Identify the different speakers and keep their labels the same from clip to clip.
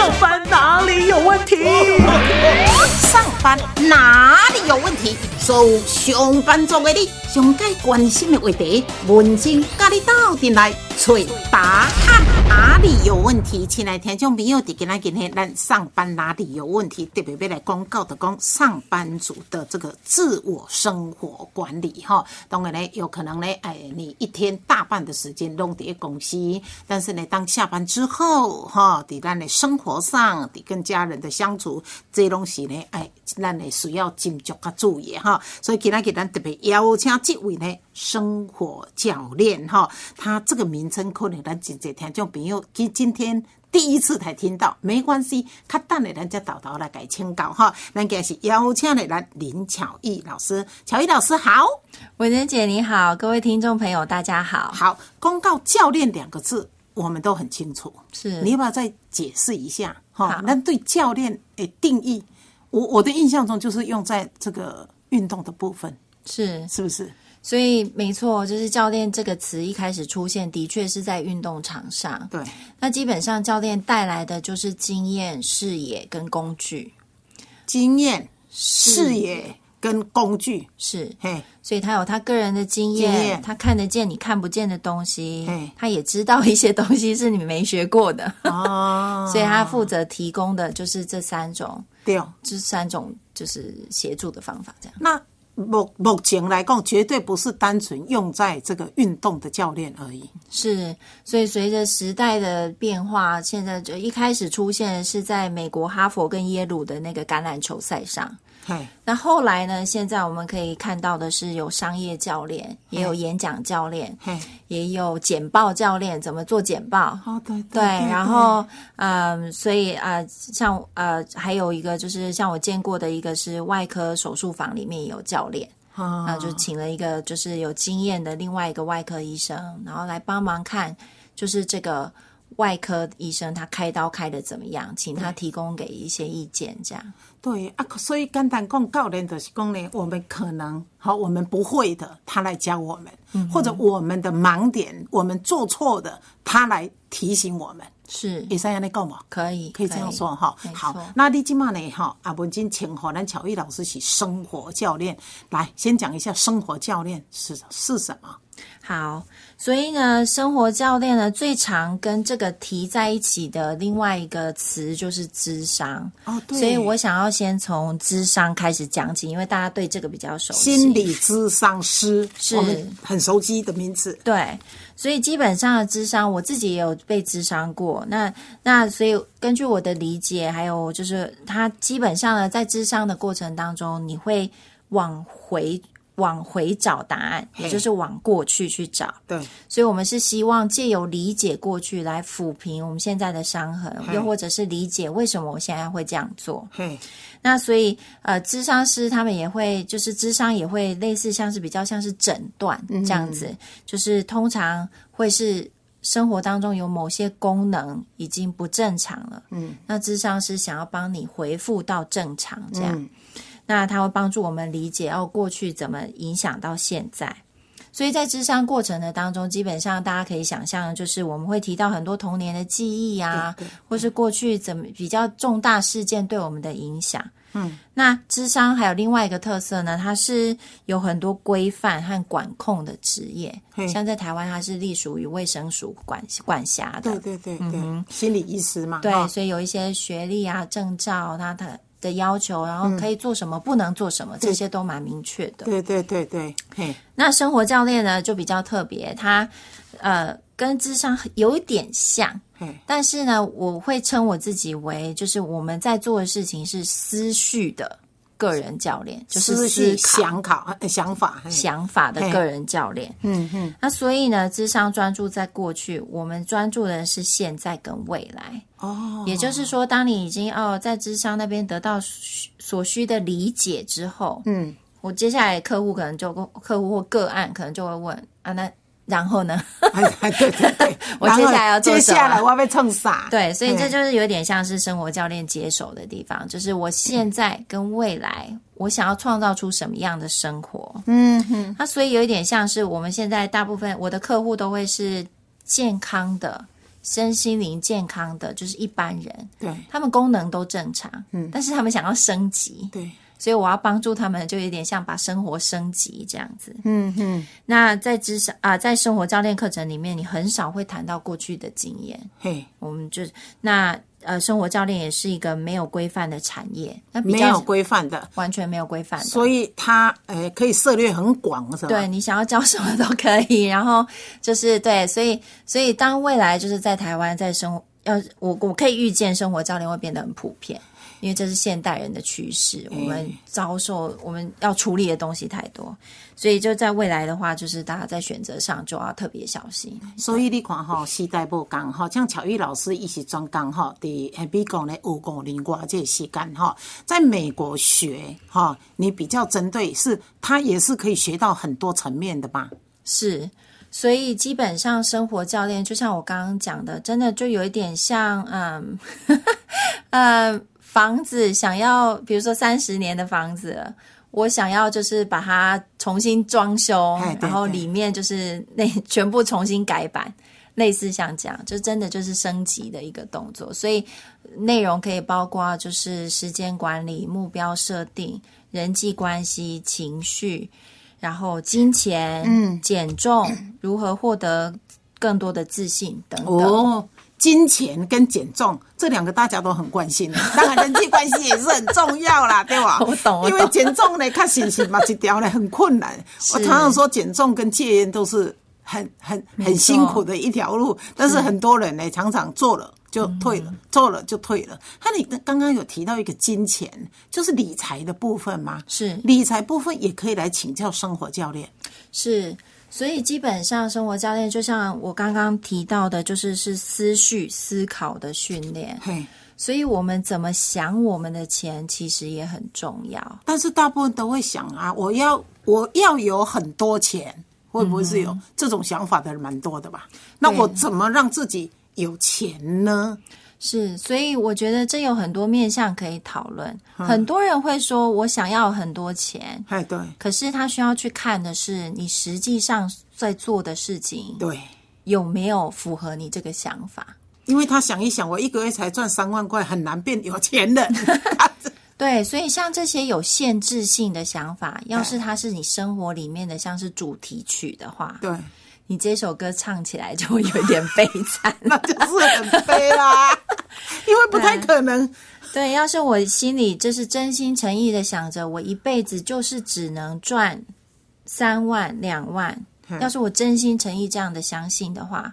Speaker 1: 上班哪里有问题？
Speaker 2: 上班哪里有问题？所上班族的你，上该关心的话题，文静甲你斗阵来找答案。哪里有问题？亲爱的听众朋友，伫今仔今天咱上班哪里有问题？特别要来公告的讲上班族的这个自我生活管理哈。当然呢，有可能呢，哎，你一天大半的时间拢伫公司，但是呢，当下班之后哈，在咱的生活上，伫跟家人的相处，这东西呢，哎，咱呢需要斟酌甲注意哈。所以今仔日咱特别邀请这位呢生活教练哈，他这个名称可能咱真侪听众朋友今今天第一次才听到，没关系，较等下咱再导导来改请教哈。咱今日是邀请的咱林巧艺老师，巧艺老师好，
Speaker 3: 伟珍姐你好，各位听众朋友大家好。
Speaker 2: 好，公告教练两个字我们都很清楚，
Speaker 3: 是
Speaker 2: 你要不要再解释一下哈
Speaker 3: 好？
Speaker 2: 那对教练诶定义，我我的印象中就是用在这个运动的部分，
Speaker 3: 是，
Speaker 2: 是不是？
Speaker 3: 所以没错，就是教练这个词一开始出现，的确是在运动场上。
Speaker 2: 对，
Speaker 3: 那基本上教练带来的就是经验、视野跟工具，
Speaker 2: 经验、视野。跟工具，
Speaker 3: 是，
Speaker 2: 嘿，
Speaker 3: 所以他有他个人的经
Speaker 2: 经验。
Speaker 3: 验，他看得见你看不见的东西，他也知道一些东西是你没学过的，
Speaker 2: 哦。
Speaker 3: 所以他负责提供的就是这三种，
Speaker 2: 对。哦
Speaker 3: 这三种就是协助的方法，这样。
Speaker 2: 那目目前来讲，绝对不是单纯用在这个运动的教练而已。
Speaker 3: 是，所以随着时代的变化，现在就一开始出现是在美国哈佛跟耶鲁的那个橄榄球赛上。
Speaker 2: 嘿，
Speaker 3: 那后来呢？现在我们可以看到的是有商业教练，也有演讲教练，
Speaker 2: 嘿，
Speaker 3: 也有简报教练，怎么做简报？
Speaker 2: 哦，对
Speaker 3: 对，然后嗯，所以呃，像呃，还有一个就是像我见过的一个是外科手术房里面也有教练，
Speaker 2: 啊
Speaker 3: 那就请了一个就是有经验的另外一个外科医生，然后来帮忙看，就是这个外科医生他开刀开的怎么样，请他提供给一些意见，这样。
Speaker 2: 对啊，所以简单讲，教练就是讲呢，我们可能好，我们不会的，他来教我们，
Speaker 3: 嗯
Speaker 2: 或者我们的盲点，我们做错的，他来提醒我们。
Speaker 3: 是
Speaker 2: 也是安尼讲嘛？
Speaker 3: 可以，
Speaker 2: 可以这样说哈好，那你今嘛呢哈？啊，文金请和咱巧玉老师是生活教练，来先讲一下生活教练是是什么？
Speaker 3: 好，所以呢，生活教练呢最常跟这个提在一起的另外一个词就是智商。
Speaker 2: 哦，对，
Speaker 3: 所以我想要先从智商开始讲起，因为大家对这个比较熟悉。
Speaker 2: 心理智商师
Speaker 3: 是
Speaker 2: 我们很熟悉的名词。
Speaker 3: 对，所以基本上的智商，我自己也有被智商过。那那所以根据我的理解，还有就是他基本上呢，在智商的过程当中，你会往回往回找答案，也就是往过去去找。
Speaker 2: 对，
Speaker 3: 所以我们是希望借由理解过去来抚平我们现在的伤痕，又或者是理解为什么我现在会这样做。
Speaker 2: 嘿，
Speaker 3: 那所以呃，智商师他们也会，就是智商也会类似像是比较像是诊断这样子，就是通常会是生活当中有某些功能已经不正常了，
Speaker 2: 嗯，
Speaker 3: 那智商师想要帮你回复到正常这样，
Speaker 2: 嗯
Speaker 3: 那它会帮助我们理解哦过去怎么影响到现在。所以在智商过程的当中，基本上大家可以想象，就是我们会提到很多童年的记忆啊，
Speaker 2: 对对
Speaker 3: 或是过去怎么比较重大事件对我们的影响。
Speaker 2: 嗯，
Speaker 3: 那智商还有另外一个特色呢，它是有很多规范和管控的职业，像在台湾它是隶属于卫生署管管辖的
Speaker 2: 对，对对对，心理医师嘛，
Speaker 3: 对，
Speaker 2: 哈
Speaker 3: 所以有一些学历啊、证照，那它的要求，然后可以做什么，不能做什么，这些都蛮明确的。
Speaker 2: 对对对对，嘿，
Speaker 3: 那生活教练呢，就比较特别，他呃跟智商有一点像，
Speaker 2: 嘿，
Speaker 3: 但是呢，我会称我自己为，就是我们在做的事情是思绪的个人教练，就是
Speaker 2: 思想考呃想法，
Speaker 3: 想法的个人教练。
Speaker 2: 嗯嗯，
Speaker 3: 那所以呢，智商专注在过去，我们专注的是现在跟未来。
Speaker 2: 哦，
Speaker 3: 也就是说，当你已经哦在智商那边得到所需的理解之后，
Speaker 2: 嗯，
Speaker 3: 我接下来客户可能就客户或个案可能就会问啊，那然后呢？
Speaker 2: 对 对对，
Speaker 3: 我接下来要做
Speaker 2: 接下来我要被蹭傻？
Speaker 3: 对，所以这就是有点像是生活教练接手的地方，就是我现在跟未来，我想要创造出什么样的生活。
Speaker 2: 嗯哼，
Speaker 3: 那所以有一点像是我们现在大部分我的客户都会是健康的、身心灵健康的，就是一般人，
Speaker 2: 对。
Speaker 3: 他们功能都正常，嗯，但是他们想要升级，
Speaker 2: 对，
Speaker 3: 所以我要帮助他们，就有点像把生活升级这样子。
Speaker 2: 嗯嗯，
Speaker 3: 那在职场啊、在生活教练课程里面，你很少会谈到过去的经验。
Speaker 2: 嘿，
Speaker 3: 我们就那呃，生活教练也是一个没有规范的产业，那比较
Speaker 2: 没有规范的，
Speaker 3: 完全没有规范的。
Speaker 2: 所以它呃可以涉猎很广，是吧？
Speaker 3: 对你想要教什么都可以，然后就是对，所以所以当未来就是在台湾在生活，要我我可以预见生活教练会变得很普遍，因为这是现代人的趋势，我们遭受我们要处理的东西太多，所以就在未来的话，就是大家在选择上就要特别小心。
Speaker 2: 所以你看哈，时代不共吼，像巧玉老师一起专讲哈，伫呃美国咧有五年外这个时间哈，在美国学哈，你比较针对是，他也是可以学到很多层面的吧？
Speaker 3: 是，所以基本上生活教练，就像我刚刚讲的，真的就有一点像，嗯，呃，房子想要，比如说三十年的房子，我想要就是把它重新装修
Speaker 2: 哎，对
Speaker 3: 然后
Speaker 2: 对
Speaker 3: 里面就是那全部重新改版。类似像这样，就真的就是升级的一个动作，所以内容可以包括就是时间管理、目标设定、人际关系、情绪，然后金钱、
Speaker 2: 嗯
Speaker 3: 减重，如何获得更多的自信等等。
Speaker 2: 哦。金钱跟减重这两个大家都很关心，当然人际关系也是很重要啦，对吧？因为减重呢，看形形嘛，一条呢很困难。我常常说减重跟戒烟都是很很很辛苦的一条路，但是很多人呢常常做了就退了，做了就退了。那你刚刚有提到一个金钱，就是理财的部分吗？
Speaker 3: 是
Speaker 2: 理财部分也可以来请教生活教练。
Speaker 3: 是，所以基本上生活教练就像我刚刚提到的，就是是思绪思考的训练。
Speaker 2: 嘿，
Speaker 3: 所以我们怎么想我们的钱，其实也很重要。
Speaker 2: 但是大部分都会想啊，我要我要有很多钱，会不会是有这种想法的人蛮多的吧？那我怎么让自己有钱呢？
Speaker 3: 是，所以我觉得这有很多面向可以讨论。很多人会说，我想要很多钱，
Speaker 2: 哎，对
Speaker 3: 可是他需要去看的是你实际上在做的事情
Speaker 2: 对，
Speaker 3: 有没有符合你这个想法。
Speaker 2: 因为他想一想，我一个月才赚三万块，很难变有钱的。
Speaker 3: 对，所以像这些有限制性的想法，要是它是你生活里面的，像是主题曲的话，
Speaker 2: 对，
Speaker 3: 你这首歌唱起来就会有一点悲惨。
Speaker 2: 那就是很悲啦，因为不太可能。
Speaker 3: 对，要是我心里就是真心诚意的想着，我一辈子就是只能赚三万两万，要是我真心诚意这样的相信的话，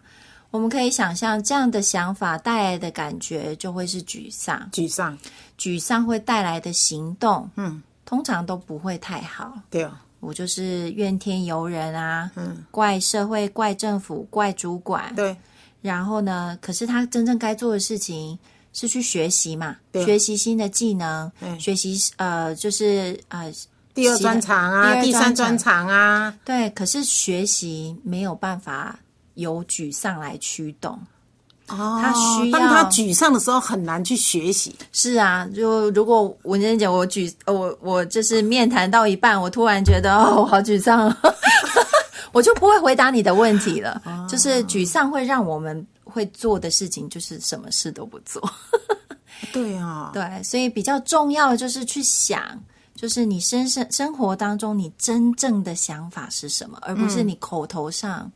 Speaker 3: 我们可以想象这样的想法带来的感觉就会是沮丧，
Speaker 2: 沮丧，
Speaker 3: 沮丧会带来的行动，
Speaker 2: 嗯，
Speaker 3: 通常都不会太好。
Speaker 2: 对。哦，
Speaker 3: 我就是怨天尤人啊，
Speaker 2: 嗯，
Speaker 3: 怪社会、怪政府、怪主管，
Speaker 2: 对，
Speaker 3: 然后呢，可是他真正该做的事情是去学习嘛，学习新的技能，
Speaker 2: 嗯
Speaker 3: 学习呃，就是呃，
Speaker 2: 第二专长啊，
Speaker 3: 第
Speaker 2: 三
Speaker 3: 专
Speaker 2: 专长啊，
Speaker 3: 对。可是学习没有办法由沮丧来驱动，
Speaker 2: 哦，
Speaker 3: 他需要
Speaker 2: 当他沮丧的时候，很难去学习。
Speaker 3: 是啊，就如果文珍姐我沮我我就是面谈到一半，我突然觉得哦，我好沮丧、哦，我就不会回答你的问题了。就是沮丧会让我们会做的事情，就是什么事都不做。
Speaker 2: 对啊，
Speaker 3: 对，所以比较重要的就是去想，就是你生生生活当中你真正的想法是什么，而不是你口头上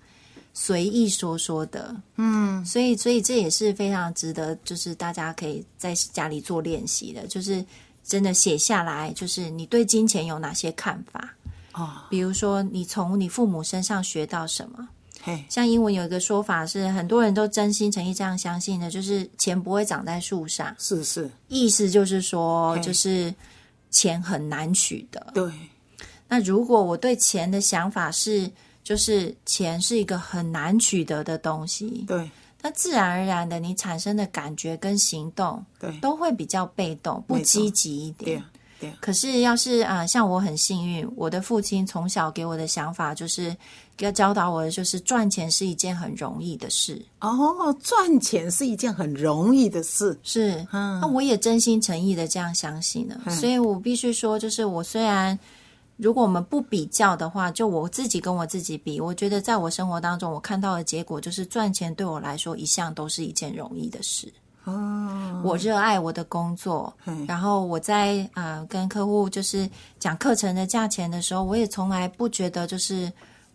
Speaker 3: 随意说说的。嗯，所以所以这也是非常值得，就是大家可以在家里做练习的，就是真的写下来，就是你对金钱有哪些看法。
Speaker 2: 哦，
Speaker 3: 比如说，你从你父母身上学到什么？
Speaker 2: 嘿，
Speaker 3: 像英文有一个说法是，很多人都真心诚意这样相信的，就是钱不会长在树上。
Speaker 2: 是是，
Speaker 3: 意思就是说，就是钱很难取得。
Speaker 2: 对，
Speaker 3: 那如果我对钱的想法是，就是钱是一个很难取得的东西，
Speaker 2: 对，
Speaker 3: 那自然而然的，你产生的感觉跟行动
Speaker 2: 对，
Speaker 3: 都会比较被动，不积极一点。
Speaker 2: 对
Speaker 3: 可是要是啊、呃像我很幸运，我的父亲从小给我的想法就是要教导我的，就是赚钱是一件很容易的事。
Speaker 2: 哦，赚钱是一件很容易的事。
Speaker 3: 是，
Speaker 2: 嗯
Speaker 3: 那我也真心诚意的这样相信了，所以我必须说，就是我虽然如果我们不比较的话，就我自己跟我自己比，我觉得在我生活当中，我看到的结果就是赚钱对我来说一向都是一件容易的事。
Speaker 2: 哦，
Speaker 3: 我热爱我的工作，
Speaker 2: 嗯
Speaker 3: 然后我在呃跟客户就是讲课程的价钱的时候，我也从来不觉得就是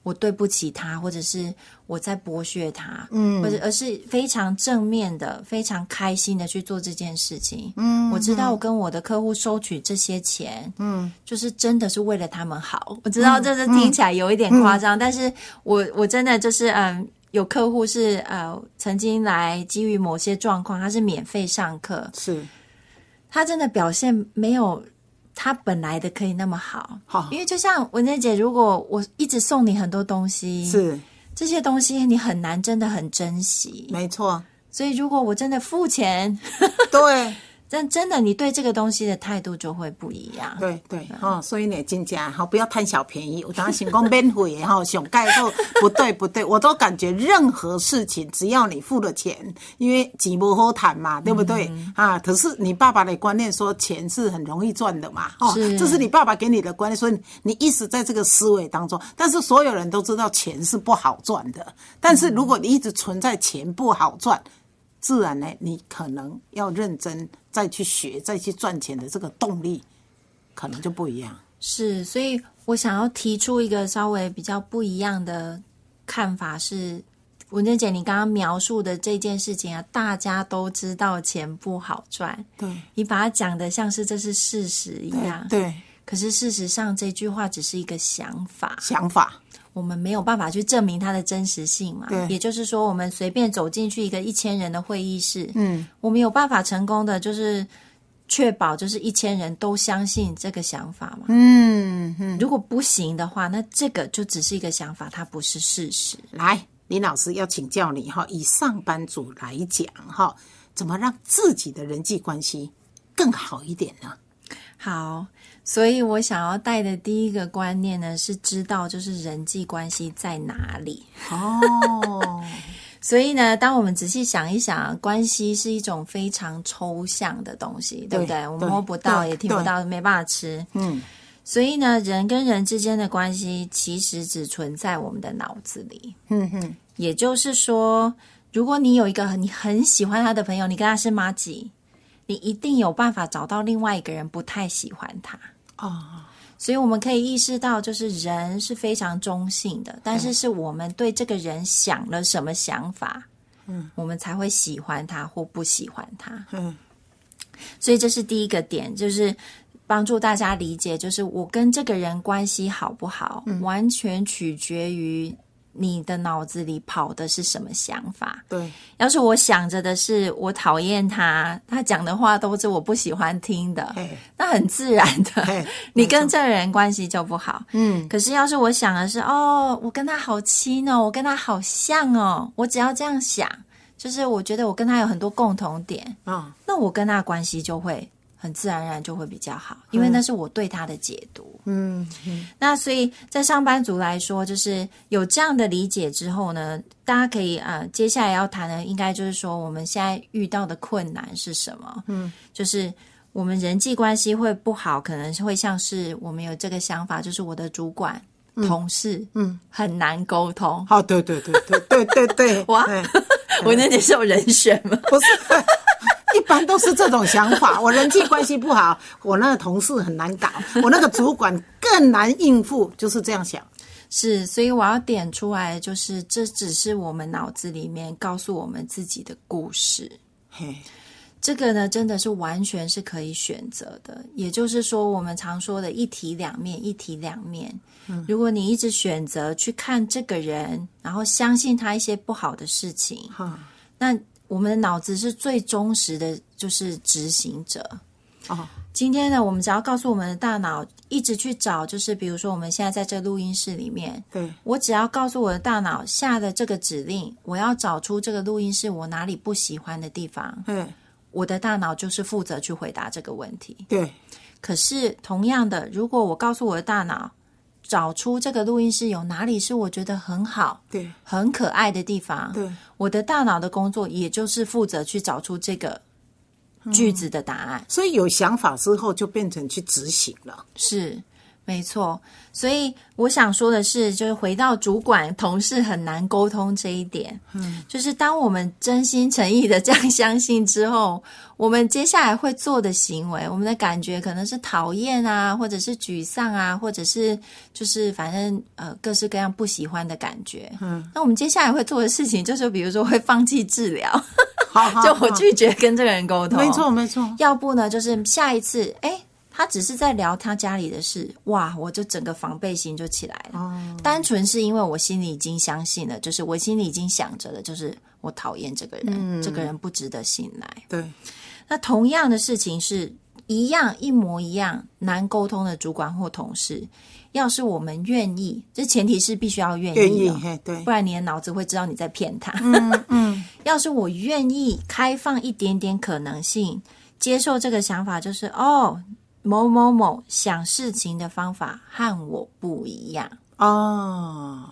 Speaker 3: 我对不起他，或者是我在剥削他，嗯，或者而是非常正面的、非常开心的去做这件事情。嗯，我知道我跟我的客户收取这些钱，嗯，就是真的是为了他们好。我知道这是听起来有一点夸张，但是我我真的就是嗯。有客户是呃曾经来基于某些状况，他是免费上课，
Speaker 2: 是
Speaker 3: 他真的表现没有他本来的可以那么好。
Speaker 2: 好
Speaker 3: 因为就像文珍姐，如果我一直送你很多东西，
Speaker 2: 是
Speaker 3: 这些东西你很难真的很珍惜。
Speaker 2: 没错，
Speaker 3: 所以如果我真的付钱，
Speaker 2: 对
Speaker 3: 但真的你对这个东西的态度就会不一样。
Speaker 2: 对对，哈、所以呢，真正哈不要贪小便宜。我当时想讲免费的哈，想盖后不对不对，我都感觉任何事情只要你付了钱，因为钱不好谈嘛，对不对？啊，可是你爸爸的观念说钱是很容易赚的嘛，哦，
Speaker 3: 是
Speaker 2: 这是你爸爸给你的观念，所以你一直在这个思维当中。但是所有人都知道钱是不好赚的，但是如果你一直存在钱不好赚。自然呢，你可能要认真再去学、再去赚钱的这个动力，可能就不一样。
Speaker 3: 是，所以我想要提出一个稍微比较不一样的看法是。文珍姐，你刚刚描述的这件事情啊，大家都知道钱不好赚，
Speaker 2: 对，
Speaker 3: 你把它讲的像是这是事实一样。
Speaker 2: 对，
Speaker 3: 可是事实上，这句话只是一个想法，
Speaker 2: 想法
Speaker 3: 我们没有办法去证明它的真实性嘛。
Speaker 2: 对
Speaker 3: 也就是说，我们随便走进去一个一千人的会议室，
Speaker 2: 嗯，
Speaker 3: 我们有办法成功的，就是确保就是一千人都相信这个想法嘛。
Speaker 2: 嗯嗯，
Speaker 3: 如果不行的话，那这个就只是一个想法，它不是事实。
Speaker 2: 来，林老师要请教你哈，以上班族来讲哈，怎么让自己的人际关系更好一点呢？
Speaker 3: 好，所以我想要带的第一个观念呢，是知道就是人际关系在哪里。
Speaker 2: 哦，
Speaker 3: 所以呢，当我们仔细想一想，关系是一种非常抽象的东西，对不对？我们摸不到，也听不到，没办法吃。
Speaker 2: 嗯，
Speaker 3: 所以呢，人跟人之间的关系其实只存在我们的脑子里。
Speaker 2: 嗯哼，
Speaker 3: 也就是说，如果你有一个你很喜欢他的朋友，你跟他是妈吉，你一定有办法找到另外一个人不太喜欢他。
Speaker 2: 哦，
Speaker 3: 所以我们可以意识到，就是人是非常中性的，但是是我们对这个人想了什么想法，嗯，我们才会喜欢他或不喜欢他。
Speaker 2: 嗯，
Speaker 3: 所以这是第一个点，就是帮助大家理解，就是我跟这个人关系好不好，完全取决于你的脑子里跑的是什么想法。
Speaker 2: 对，
Speaker 3: 要是我想着的是我讨厌他，他讲的话都是我不喜欢听的，
Speaker 2: 嘿，
Speaker 3: 那很自然的
Speaker 2: 嘿，
Speaker 3: 你跟这个人关系就不好。
Speaker 2: 嗯，
Speaker 3: 可是要是我想的是，哦，我跟他好亲哦，我跟他好像哦，我只要这样想，就是我觉得我跟他有很多共同点，
Speaker 2: 啊，
Speaker 3: 那我跟他的关系就会很自然而然就会比较好，因为那是我对他的解读。
Speaker 2: 嗯嗯，
Speaker 3: 那所以在上班族来说，就是有这样的理解之后呢，大家可以呃，接下来要谈的应该就是说我们现在遇到的困难是什么？嗯，就是我们人际关系会不好，可能是会像是我们有这个想法，就是我的主管。同事，嗯，很难沟通。
Speaker 2: 好，对对对对对对对，
Speaker 3: 哇我那点是有人选吗？
Speaker 2: 不是，一般都是这种想法。我人际关系不好，我那个同事很难搞，我那个主管更难应付，就是这样想。
Speaker 3: 是，所以我要点出来，就是这只是我们脑子里面告诉我们自己的故事。
Speaker 2: 嘿，
Speaker 3: 这个呢，真的是完全是可以选择的。也就是说，我们常说的一体两面，一体两面。嗯如果你一直选择去看这个人，然后相信他一些不好的事情，
Speaker 2: 哈，
Speaker 3: 那我们的脑子是最忠实的，就是执行者。
Speaker 2: 哦，
Speaker 3: 今天呢，我们只要告诉我们的大脑，一直去找，就是比如说我们现在在这录音室里面，
Speaker 2: 对，
Speaker 3: 我只要告诉我的大脑下的这个指令，我要找出这个录音室我哪里不喜欢的地方，
Speaker 2: 嘿，
Speaker 3: 我的大脑就是负责去回答这个问题。
Speaker 2: 对，
Speaker 3: 可是同样的，如果我告诉我的大脑，找出这个录音室有哪里是我觉得很好、
Speaker 2: 对，
Speaker 3: 很可爱的地方，
Speaker 2: 对，
Speaker 3: 我的大脑的工作也就是负责去找出这个句子的答案。
Speaker 2: 所以有想法之后，就变成去执行了。
Speaker 3: 是，没错，所以我想说的是，就是回到主管同事很难沟通这一点，嗯，就是当我们真心诚意的这样相信之后，我们接下来会做的行为，我们的感觉可能是讨厌啊，或者是沮丧啊，或者是就是反正呃各式各样不喜欢的感觉，嗯，那我们接下来会做的事情，就是比如说会放弃治疗，
Speaker 2: 好好
Speaker 3: 就我拒绝跟这个人沟通，
Speaker 2: 没错没错，
Speaker 3: 要不呢，就是下一次，哎，他只是在聊他家里的事，哇，我就整个防备心就起来了。
Speaker 2: 哦
Speaker 3: 单纯是因为我心里已经相信了，就是我心里已经想着了，就是我讨厌这个人，
Speaker 2: 嗯
Speaker 3: 这个人不值得信赖。
Speaker 2: 对，
Speaker 3: 那同样的事情是一样一模一样难沟通的主管或同事，要是我们愿意，这前提是必须要愿意、哦，
Speaker 2: 愿意对
Speaker 3: 不，然你的脑子会知道你在骗他。
Speaker 2: 嗯嗯，
Speaker 3: 要是我愿意开放一点点可能性，接受这个想法，就是哦，某某某想事情的方法和我不一样，
Speaker 2: 哦，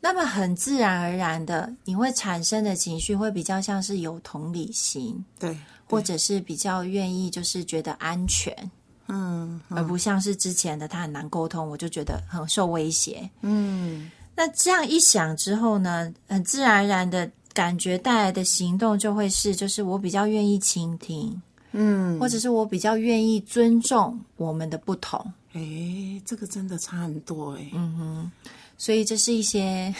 Speaker 3: 那么很自然而然的，你会产生的情绪会比较像是有同理心，
Speaker 2: 对，
Speaker 3: 或者是比较愿意就是觉得安全，
Speaker 2: 嗯。
Speaker 3: 而不像是之前的他很难沟通，我就觉得很受威胁。
Speaker 2: 嗯，
Speaker 3: 那这样一想之后呢，很自然而然的感觉带来的行动就会是，就是我比较愿意倾听，
Speaker 2: 嗯，
Speaker 3: 或者是我比较愿意尊重我们的不同。
Speaker 2: 哎，这个真的差很多哎。
Speaker 3: 嗯哼。所以这是一些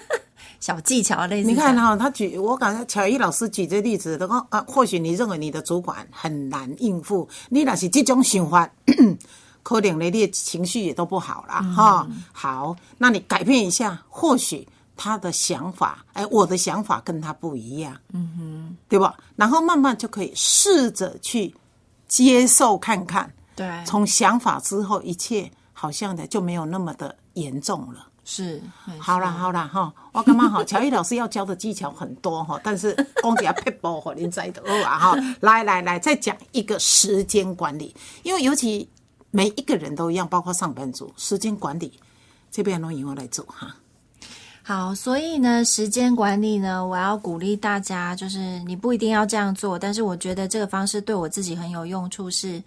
Speaker 3: 小技巧，类似
Speaker 2: 你看哈、他举我感觉乔伊老师举这例子，然后啊，或许你认为你的主管很难应付，你若是这种想法，可能呢你的情绪也都不好啦哈、好，那你改变一下，或许他的想法，哎，我的想法跟他不一样，嗯哼，对吧？然后慢慢就可以试着去接受看看，
Speaker 3: 对，
Speaker 2: 从想法之后，一切好像的就没有那么的严重了。
Speaker 3: 是
Speaker 2: 好啦好啦哈，我感觉哈，乔伊老师要教的技巧很多哈，但是讲一下撇步和您在的啊哈。来来来，再讲一个时间管理，因为尤其每一个人都一样，包括上班族，时间管理这边都由我来做哈。
Speaker 3: 好，所以呢，时间管理呢，我要鼓励大家，就是你不一定要这样做，但是我觉得这个方式对我自己很有用处是。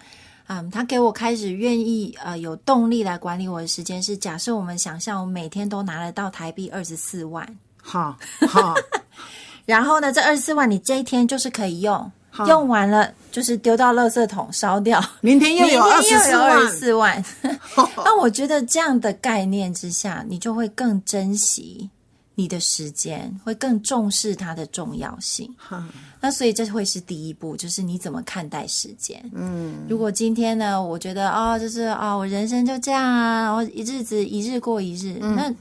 Speaker 3: 嗯，他给我开始愿意呃有动力来管理我的时间是，假设我们想象我每天都拿得到台币二十四万，
Speaker 2: 好好
Speaker 3: 然后呢，这二十四万你这一天就是可以用，
Speaker 2: 好
Speaker 3: 用完了就是丢到垃圾桶烧掉，
Speaker 2: 明天又有二十四万。
Speaker 3: 那我觉得这样的概念之下，你就会更珍惜你的时间，会更重视它的重要性。那所以这会是第一步，就是你怎么看待时间。嗯，如果今天呢，我觉得哦，就是哦，我人生就这样啊，然后一日子一日过一日，那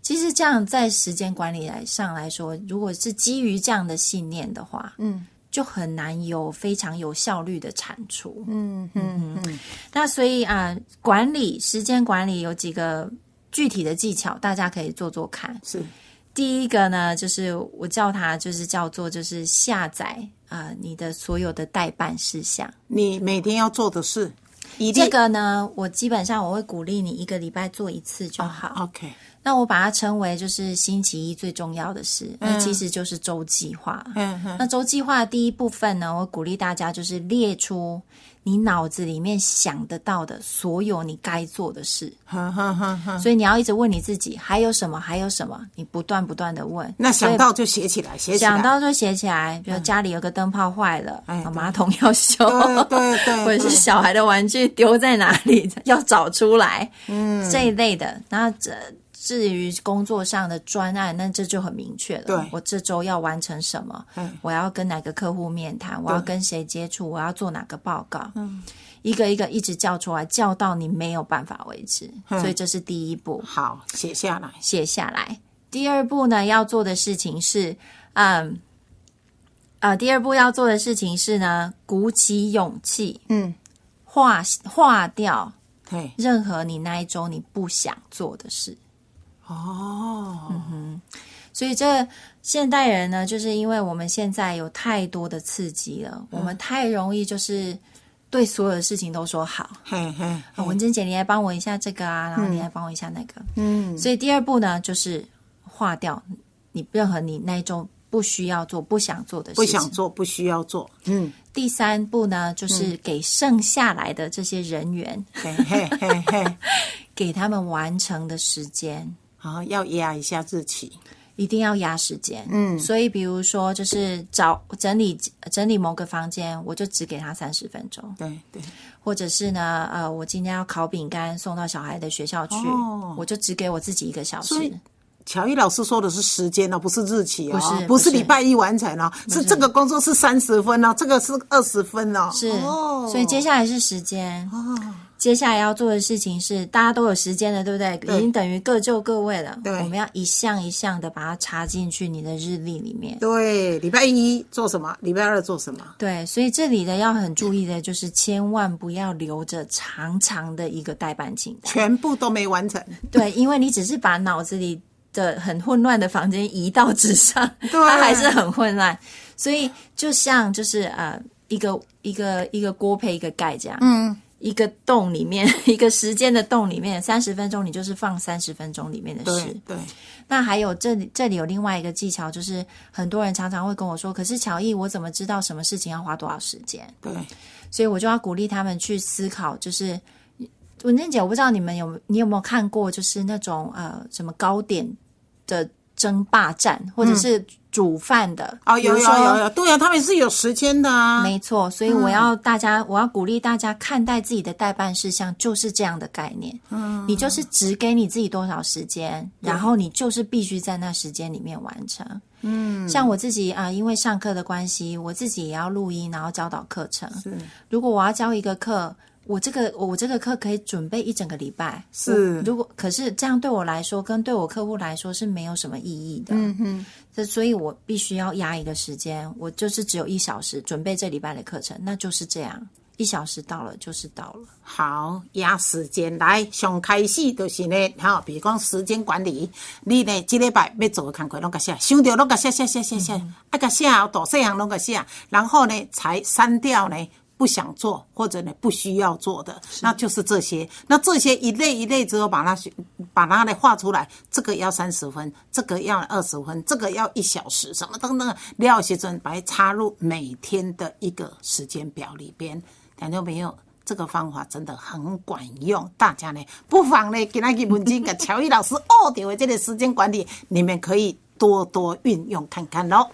Speaker 3: 其实这样在时间管理来上来说，如果是基于这样的信念的话，
Speaker 2: 嗯
Speaker 3: 就很难有非常有效率的产出。
Speaker 2: 嗯嗯嗯，
Speaker 3: 那所以啊、管理时间管理有几个具体的技巧，大家可以做做看。
Speaker 2: 是
Speaker 3: 第一个呢，就是我叫它就是叫做就是下载啊、你的所有的代办事项。
Speaker 2: 你每天要做的事，一定
Speaker 3: 这个呢，我基本上我会鼓励你一个礼拜做一次就好。
Speaker 2: OK，
Speaker 3: 那我把它称为就是星期一最重要的事，那其实就是周计划。
Speaker 2: 嗯哼
Speaker 3: 那周计划的第一部分呢，我鼓励大家就是列出你脑子里面想得到的所有你该做的事，
Speaker 2: 哈哈哈哈。
Speaker 3: 所以你要一直问你自己还有什么，还有什么，你不断不断的问。
Speaker 2: 那想到就写起来，写起来。
Speaker 3: 想到就写起来，比如家里有个灯泡坏了，马桶要修，
Speaker 2: 对对对
Speaker 3: 或者是小孩的玩具丢在哪里，要找出来，嗯，这一类的。那这至于工作上的专案，那这就很明确了。
Speaker 2: 对
Speaker 3: 我这周要完成什么？
Speaker 2: 嗯
Speaker 3: 我要跟哪个客户面谈？我要跟谁接触？我要做哪个报告？嗯，一个一个一直叫出来，叫到你没有办法为止。
Speaker 2: 嗯
Speaker 3: 所以这是第一步。
Speaker 2: 好，写下来。
Speaker 3: 写下来。第二步呢，要做的事情是，嗯，呃，第二步要做的事情是呢，鼓起勇气，
Speaker 2: 嗯，
Speaker 3: 划划掉
Speaker 2: 对，
Speaker 3: 任何你那一周你不想做的事。
Speaker 2: 哦，
Speaker 3: 所以这现代人呢，就是因为我们现在有太多的刺激了，我们太容易就是对所有的事情都说好。
Speaker 2: 嘿嘿，
Speaker 3: 啊文珍姐，你来帮我一下这个啊，然后你来帮我一下那个。
Speaker 2: 嗯，
Speaker 3: 所以第二步呢，就是划掉你任何你那一周不需要做、不想做的事情。
Speaker 2: 不想做，不需要做。嗯，
Speaker 3: 第三步呢，就是给剩下来的这些人员，给他们完成的时间。
Speaker 2: 好，要压一下日期。
Speaker 3: 一定要压时间，嗯，所以比如说，就是找整理整理某个房间，我就只给他三十分钟，
Speaker 2: 对对，
Speaker 3: 或者是呢，呃，我今天要烤饼干送到小孩的学校去，我就只给我自己一个小时。
Speaker 2: 乔伊老师说的是时间哦，不是日期哦，
Speaker 3: 不是
Speaker 2: 不是礼拜一完成哦，是这个工作是三十分哦，这个是二十分哦，
Speaker 3: 是哦，所以接下来是时间哦。接下来要做的事情是，大家都有时间了，对不对？已经等于各就各位了。
Speaker 2: 对，
Speaker 3: 我们要一项一项的把它插进去你的日历里面。
Speaker 2: 对，礼拜一做什么？礼拜二做什么？
Speaker 3: 对，所以这里的要很注意的就是，千万不要留着长长的一个代办清单，
Speaker 2: 全部都没完成。
Speaker 3: 对，因为你只是把脑子里的很混乱的房间移到纸上，它还是很混乱。所以就像就是呃，一个一个一个锅配一个盖这样。嗯。一个洞里面，一个时间的洞里面，三十分钟，你就是放三十分钟里面的事。
Speaker 2: 对。
Speaker 3: 那还有这里，这里有另外一个技巧，就是很多人常常会跟我说：“可是乔毅，我怎么知道什么事情要花多少时间？”
Speaker 2: 对。
Speaker 3: 所以我就要鼓励他们去思考，就是文珍姐，我不知道你们有你有没有看过，就是那种呃什么糕点的。争霸战，或者是煮饭的
Speaker 2: 哦，有有有有，对啊，他们是有时间的啊，
Speaker 3: 没错。所以我要大家，我要鼓励大家看待自己的代办事项，就是这样的概念。嗯，你就是只给你自己多少时间，然后你就是必须在那时间里面完成。嗯，像我自己啊，因为上课的关系，我自己也要录音，然后教导课程。
Speaker 2: 是，
Speaker 3: 如果我要教一个课。我这个我这个课可以准备一整个礼拜，
Speaker 2: 是。
Speaker 3: 如果可是这样对我来说，跟对我客户来说是没有什么意义的。嗯哼。这所以我必须要压一个时间，我就是只有一小时准备这礼拜的课程，那就是这样，一小时到了就是到了。
Speaker 2: 好，压时间来，上开始就是呢，哈，比如讲时间管理，你呢这礼拜要做的工课拢个写，想到拢个写写写写写，啊个写大细项拢个写，然后呢才删掉呢。不想做或者呢不需要做的，那就是这些。那这些一类一类之后，把它把它呢画出来。这个要三十分，这个要二十分，这个要一小时，什么等等，廖先生把它插入每天的一个时间表里边。听到没有？这个方法真的很管用，大家呢不妨呢给那个文静跟乔伊老师哦，点为这个时间管理，你们可以多多运用看看喽。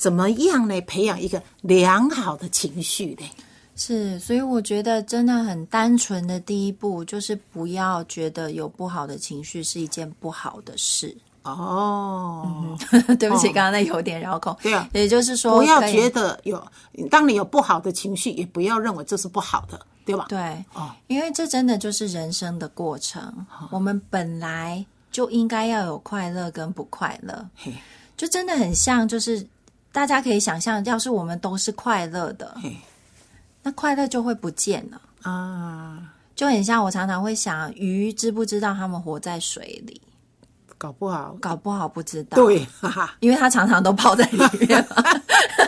Speaker 2: 怎么样呢？培养一个良好的情绪呢？
Speaker 3: 是，所以我觉得真的很单纯的第一步就是不要觉得有不好的情绪是一件不好的事。
Speaker 2: 哦，
Speaker 3: 对不起，刚刚那有点绕口。
Speaker 2: 对啊，
Speaker 3: 也就是说，
Speaker 2: 不要觉得有，当你有不好的情绪，也不要认为这是不好的，对吧？
Speaker 3: 对，哦，因为这真的就是人生的过程。我们本来就应该要有快乐跟不快乐，就真的很像就是。大家可以想象，要是我们都是快乐的，那快乐就会不见了啊！就很像我常常会想，鱼知不知道他们活在水里？
Speaker 2: 搞不好，
Speaker 3: 搞不好不知道。
Speaker 2: 对，
Speaker 3: 因为它常常都泡在里面。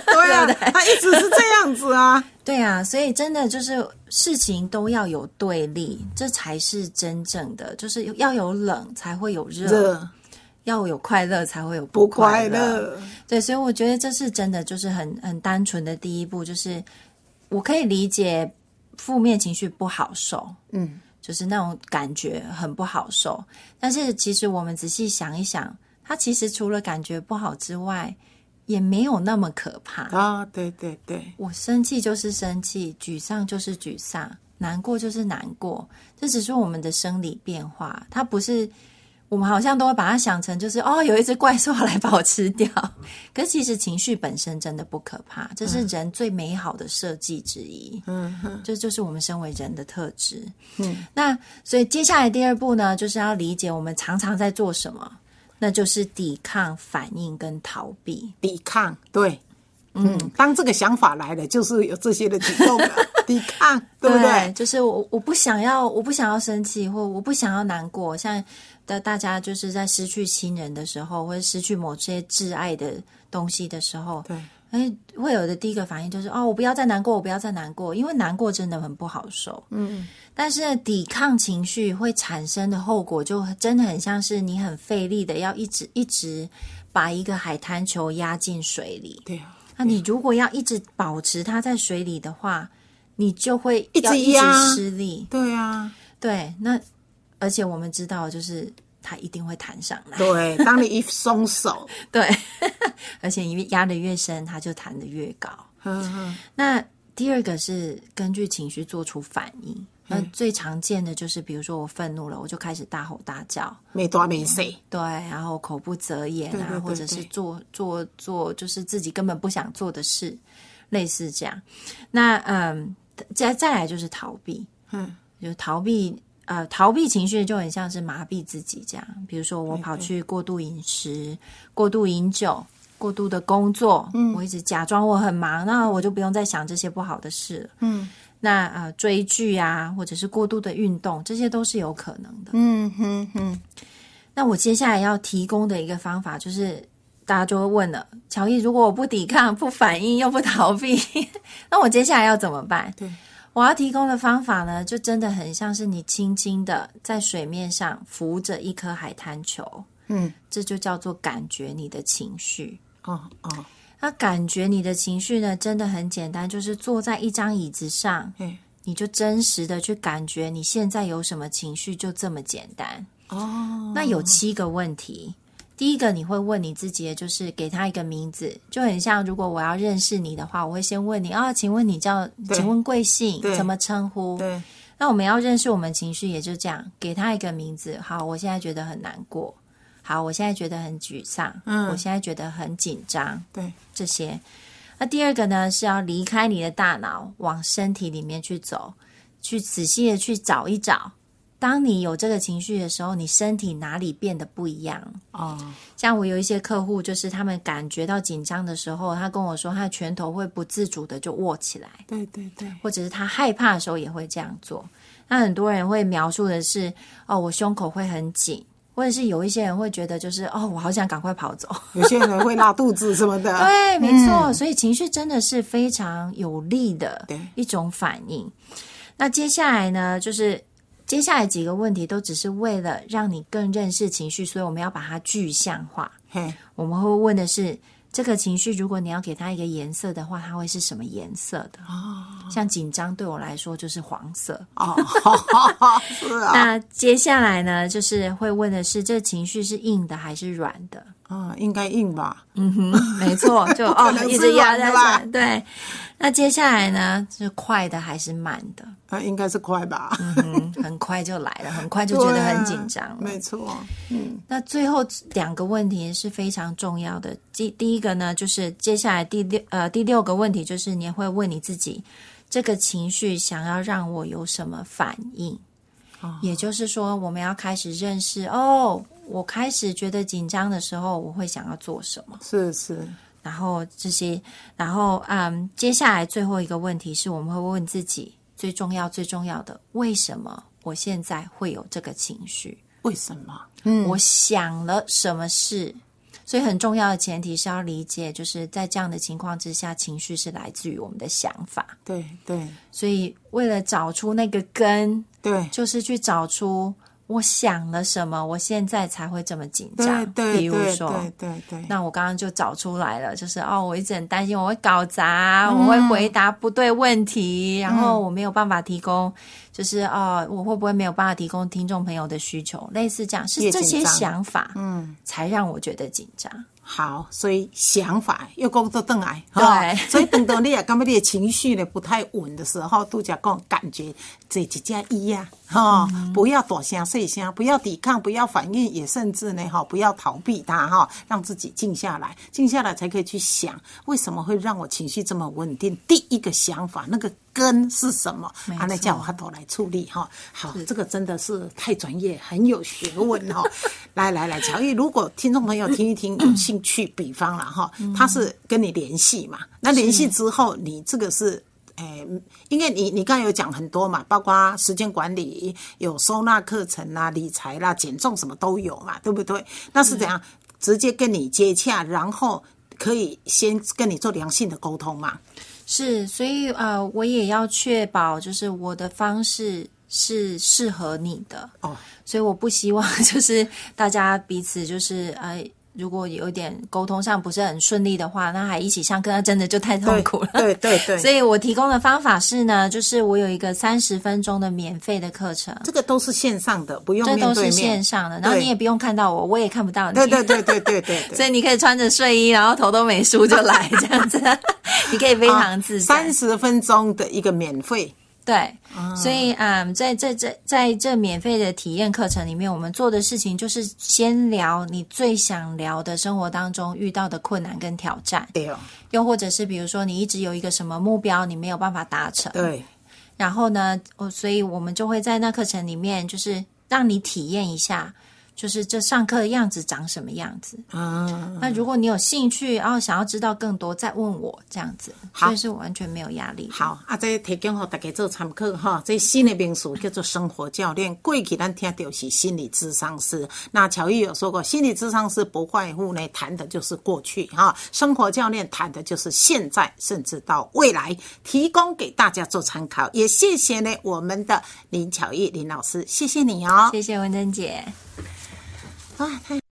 Speaker 2: 对啊，它一直是这样子啊。
Speaker 3: 对啊，所以真的就是事情都要有对立，这才是真正的，就是要有冷才会有热。要有快乐，才会有不快乐。对，所以我觉得这是真的，就是很很单纯的第一步，就是我可以理解负面情绪不好受，嗯，就是那种感觉很不好受。但是其实我们仔细想一想，它其实除了感觉不好之外，也没有那么可怕
Speaker 2: 啊！对对对，
Speaker 3: 我生气就是生气，沮丧就是沮丧，难过就是难过，这只是我们的生理变化，它不是。我们好像都会把它想成就是哦，有一只怪兽来把我吃掉。可其实情绪本身真的不可怕，这是人最美好的设计之一。嗯哼，这就是我们身为人的特质。嗯，那所以接下来第二步呢，就是要理解我们常常在做什么，那就是抵抗、反应跟逃避。
Speaker 2: 抵抗，对。嗯，当这个想法来了，就是有这些的举动了，抵抗，对不对？
Speaker 3: 就是我我不想要，我不想要生气，或我不想要难过。像的大家就是在失去亲人的时候，或者失去某些挚爱的东西的时候，
Speaker 2: 对，
Speaker 3: 哎，会有的第一个反应就是哦，我不要再难过，我不要再难过，因为难过真的很不好受。嗯，但是抵抗情绪会产生的后果，就真的很像是你很费力的要一直一直把一个海滩球压进水里。
Speaker 2: 对啊。
Speaker 3: 那你如果要一直保持它在水里的话，你就会
Speaker 2: 一直
Speaker 3: 一直
Speaker 2: 压
Speaker 3: 失力。
Speaker 2: 对啊，
Speaker 3: 对，那而且我们知道，就是它一定会弹上来。
Speaker 2: 对，当你 一松手，
Speaker 3: 对，而且你压得越深，它就弹得越高。那第二个是根据情绪做出反应。那最常见的就是，比如说我愤怒了，我就开始大吼大叫，
Speaker 2: 没多没细，
Speaker 3: 对，然后口不择言啊，或者是
Speaker 2: 对
Speaker 3: 做做做，就是自己根本不想做的事，类似这样。那嗯，再再来就是逃避，
Speaker 2: 嗯，
Speaker 3: 就是逃避。呃，逃避情绪就很像是麻痹自己这样。比如说，我跑去过度饮食、过度饮酒、过度的工作，嗯，我一直假装我很忙，那我就不用再想这些不好的事了。
Speaker 2: 嗯
Speaker 3: 那呃，追剧啊，或者是过度的运动，这些都是有可能的。
Speaker 2: 嗯哼哼，
Speaker 3: 那我接下来要提供的一个方法就是，大家就会问了：乔伊，如果我不抵抗、不反应又不逃避，那我接下来要怎么办？
Speaker 2: 对，
Speaker 3: 我要提供的方法呢，就真的很像是你轻轻的在水面上浮着一颗海滩球，
Speaker 2: 嗯，
Speaker 3: 这就叫做感觉你的情绪。
Speaker 2: 哦哦，
Speaker 3: 那感觉你的情绪呢，真的很简单，就是坐在一张椅子上，
Speaker 2: 嗯，
Speaker 3: 你就真实的去感觉你现在有什么情绪，就这么简单。
Speaker 2: 哦，
Speaker 3: 那有七个问题。第一个你会问你自己，的就是给他一个名字，就很像如果我要认识你的话，我会先问你啊，请问你叫，请问贵姓，怎么称呼？
Speaker 2: 对，
Speaker 3: 那我们要认识我们情绪，也就这样，给他一个名字。好，我现在觉得很难过。好，我现在觉得很沮丧。
Speaker 2: 嗯
Speaker 3: 我现在觉得很紧张。
Speaker 2: 对，
Speaker 3: 这些。那第二个呢，是要离开你的大脑，往身体里面去走，去仔细的去找一找。当你有这个情绪的时候，你身体哪里变得不一样？
Speaker 2: 哦，
Speaker 3: 像我有一些客户，就是他们感觉到紧张的时候，他跟我说，他的拳头会不自主的就握起来，
Speaker 2: 对对对，
Speaker 3: 或者是他害怕的时候也会这样做。那很多人会描述的是，哦，我胸口会很紧，或者是有一些人会觉得就是，哦，我好想赶快跑走。
Speaker 2: 有些人会拉肚子什么的，
Speaker 3: 对，没错，所以情绪真的是非常有力的一种反应。那接下来呢，就是接下来几个问题都只是为了让你更认识情绪，所以我们要把它具象化。
Speaker 2: 嘿，
Speaker 3: 我们会问的是，这个情绪如果你要给它一个颜色的话，它会是什么颜色的？
Speaker 2: 哦
Speaker 3: 像紧张对我来说就是黄色。
Speaker 2: 哦，是啊，
Speaker 3: 那接下来呢，就是会问的是，这个情绪是硬的还是软的？
Speaker 2: 啊，应该硬吧？
Speaker 3: 嗯哼，没错，就哦一直压在
Speaker 2: 软的吧。
Speaker 3: 对，那接下来呢，是快的还是慢的？
Speaker 2: 啊，应该是快吧？
Speaker 3: 嗯哼，很快就来了，很快就觉得很紧张了。
Speaker 2: 没错，嗯，
Speaker 3: 那最后两个问题是非常重要的。第第一个呢，就是接下来第六呃第六个问题，就是你会问你自己，这个情绪想要让我有什么反应？
Speaker 2: 哦
Speaker 3: 也就是说，我们要开始认识哦，我开始觉得紧张的时候，我会想要做什么？
Speaker 2: 是是，
Speaker 3: 然后这些，然后嗯，接下来最后一个问题是我们会问自己最重要最重要的，为什么我现在会有这个情绪？
Speaker 2: 为什么？嗯，
Speaker 3: 我想了什么事？所以很重要的前提是要理解，就是在这样的情况之下，情绪是来自于我们的想法。
Speaker 2: 对对
Speaker 3: 所以为了。找出那个根，
Speaker 2: 对
Speaker 3: 就是去找出我想了什么，我现在才会这么紧张。
Speaker 2: 对对
Speaker 3: 比如说，
Speaker 2: 对对对，
Speaker 3: 那我刚刚就找出来了，就是哦，我一直很担心我会搞砸，
Speaker 2: 嗯
Speaker 3: 我会回答不对问题，然后我没有办法提供，就是哦，我会不会没有办法提供听众朋友的需求，类似这样，是这些想法，
Speaker 2: 嗯。
Speaker 3: 才让我觉得紧张。
Speaker 2: 好，所以想法又工作邓来，
Speaker 3: 对
Speaker 2: 哈所以等到你也感觉你的情绪呢不太稳的时候，杜家讲感觉这几加一呀，哈，不要躲声细声，不要抵抗，不要反应，也甚至呢，哈，不要逃避它，哈，让自己静下来，静下来才可以去想，为什么会让我情绪这么稳定？第一个想法，那个根是什么？
Speaker 3: 没
Speaker 2: 啊，那
Speaker 3: 错
Speaker 2: 叫我头来处理哈。好，这个真的是太专业，很有学问哈。来来来，乔玉，如果听众朋友听一听有兴趣，比方了哈，他是跟你联系嘛，那联系之后，你这个是。诶，因为你你刚才有讲很多嘛，包括时间管理、有收纳课程啦、理财啦、减重什么都有嘛，对不对？那是怎样直接跟你接洽，然后可以先跟你做良性的沟通嘛？
Speaker 3: 是，所以呃，我也要确保，就是我的方式是适合你的。
Speaker 2: 哦，
Speaker 3: 所以我不希望 就是大家彼此就是呃如果有一点沟通上不是很顺利的话，那还一起上课，那真的就太痛苦了。
Speaker 2: 对对对，
Speaker 3: 所以我提供的方法是呢，就是我有一个三十分钟的免费的课程，
Speaker 2: 这个都是线上的，不用
Speaker 3: 这都是线。上的，然后你也不用看到我，我也看不到你。
Speaker 2: 对对对对对对对。
Speaker 3: 所以你可以穿着睡衣，然后头都没梳就来这样子，你可以非常自在。
Speaker 2: 三十分钟的一个免费，
Speaker 3: 对，所以嗯，在这这在这免费的体验课程里面，我们做的事情就是先聊你最想聊的生活当中遇到的困难跟挑战，
Speaker 2: 对哦，
Speaker 3: 又或者是比如说你一直有一个什么目标，你没有办法达成，
Speaker 2: 对，
Speaker 3: 然后呢，哦，所以我们就会在那课程里面，就是让你体验一下，就是这上课的样子长什么样子。
Speaker 2: 啊，
Speaker 3: 那如果你有兴趣，然后想要知道更多，再问我这样子，
Speaker 2: 好
Speaker 3: 所以是完全没有压力的。
Speaker 2: 好啊，这提供给大家做参考哈。这新的名词叫做生活教练，过去咱听到是心理智商师。那乔玉有说过，心理智商师不外乎呢谈的就是过去哈，生活教练谈的就是现在，甚至到未来，提供给大家做参考。也谢谢呢我们的林巧玉林老师，谢谢你哦。
Speaker 3: 谢谢文珍姐。
Speaker 2: 啊，太